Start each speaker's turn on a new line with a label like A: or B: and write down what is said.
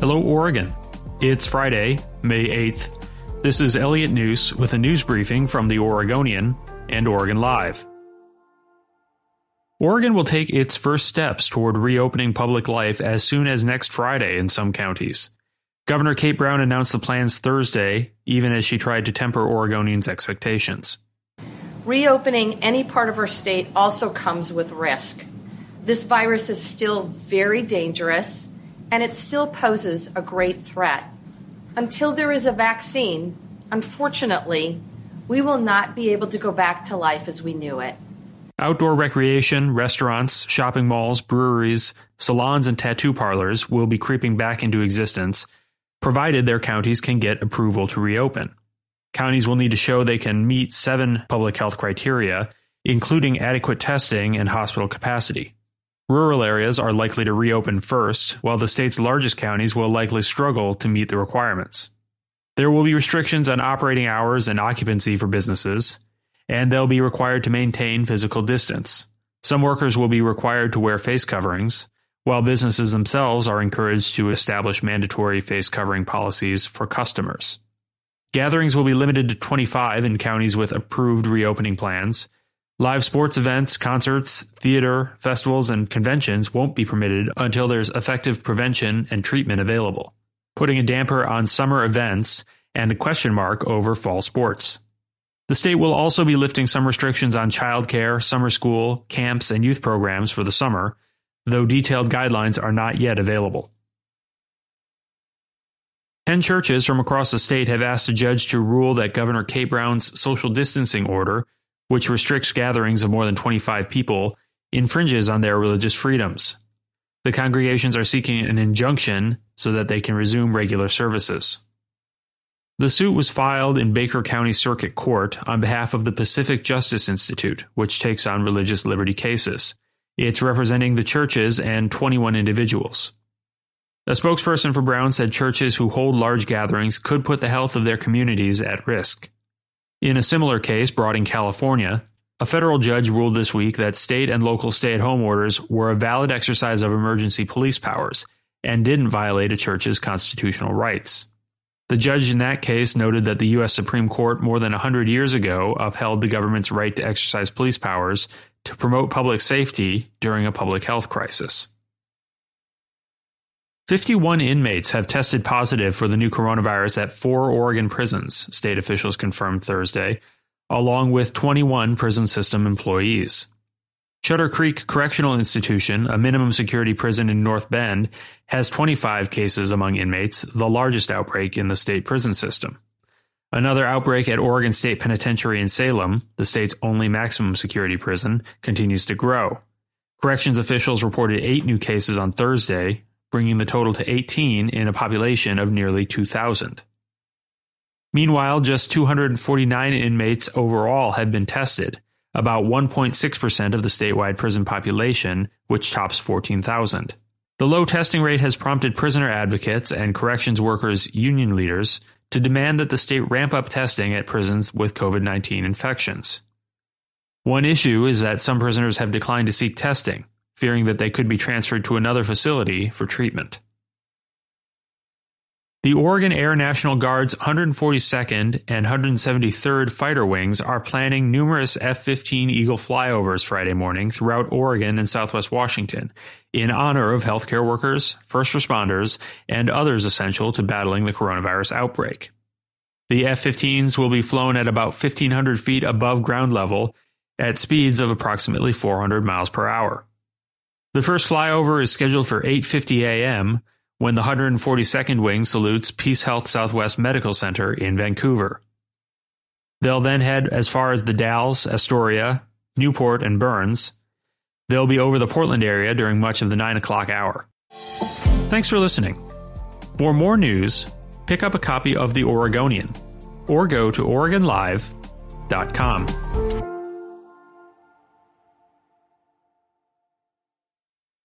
A: Hello, Oregon. It's Friday, May 8th. This is Elliot Njus with a news briefing from the Oregonian and Oregon Live. Oregon will take its first steps toward reopening public life as soon as next Friday in some counties. Governor Kate Brown announced the plans Thursday, even as she tried to temper Oregonians' expectations.
B: Reopening any part of our state also comes with risk. This virus is still very dangerous and it still poses a great threat. Until there is a vaccine, unfortunately, we will not be able to go back to life as we knew it.
A: Outdoor recreation, restaurants, shopping malls, breweries, salons, and tattoo parlors will be creeping back into existence, provided their counties can get approval to reopen. Counties will need to show they can meet seven public health criteria, including adequate testing and hospital capacity. Rural areas are likely to reopen first, while the state's largest counties will likely struggle to meet the requirements. There will be restrictions on operating hours and occupancy for businesses, and they'll be required to maintain physical distance. Some workers will be required to wear face coverings, while businesses themselves are encouraged to establish mandatory face covering policies for customers. Gatherings will be limited to 25 in counties with approved reopening plans, Live sports events, concerts, theater, festivals, and conventions won't be permitted until there's effective prevention and treatment available, putting a damper on summer events and a question mark over fall sports. The state will also be lifting some restrictions on childcare, summer school, camps, and youth programs for the summer, though detailed guidelines are not yet available. Ten churches from across the state have asked a judge to rule that Governor Kate Brown's social distancing order which restricts gatherings of more than 25 people, infringes on their religious freedoms. The congregations are seeking an injunction so that they can resume regular services. The suit was filed in Baker County Circuit Court on behalf of the Pacific Justice Institute, which takes on religious liberty cases. It's representing the churches and 21 individuals. A spokesperson for Brown said churches who hold large gatherings could put the health of their communities at risk. In a similar case brought in California, a federal judge ruled this week that state and local stay at home orders were a valid exercise of emergency police powers and didn't violate a church's constitutional rights. The judge in that case noted that the U.S. Supreme Court more than 100 years ago upheld the government's right to exercise police powers to promote public safety during a public health crisis. 51 inmates have tested positive for the new coronavirus at four Oregon prisons, state officials confirmed Thursday, along with 21 prison system employees. Shutter Creek Correctional Institution, a minimum security prison in North Bend, has 25 cases among inmates, the largest outbreak in the state prison system. Another outbreak at Oregon State Penitentiary in Salem, the state's only maximum security prison, continues to grow. Corrections officials reported eight new cases on Thursday, bringing the total to 18 in a population of nearly 2,000. Meanwhile, just 249 inmates overall had been tested, about 1.6% of the statewide prison population, which tops 14,000. The low testing rate has prompted prisoner advocates and corrections workers' union leaders to demand that the state ramp up testing at prisons with COVID 19 infections. One issue is that some prisoners have declined to seek testing, fearing that they could be transferred to another facility for treatment. The Oregon Air National Guard's 142nd and 173rd Fighter Wings are planning numerous F 15 Eagle flyovers Friday morning throughout Oregon and southwest Washington in honor of healthcare workers, first responders, and others essential to battling the coronavirus outbreak. The F 15s will be flown at about 1,500 feet above ground level at speeds of approximately 400 miles per hour. The first flyover is scheduled for 8:50 a.m. when the 142nd Wing salutes PeaceHealth Southwest Medical Center in Vancouver. They'll then head as far as the Dalles, Astoria, Newport, and Burns. They'll be over the Portland area during much of the 9 o'clock hour. Thanks for listening. For more news, pick up a copy of The Oregonian or go to OregonLive.com.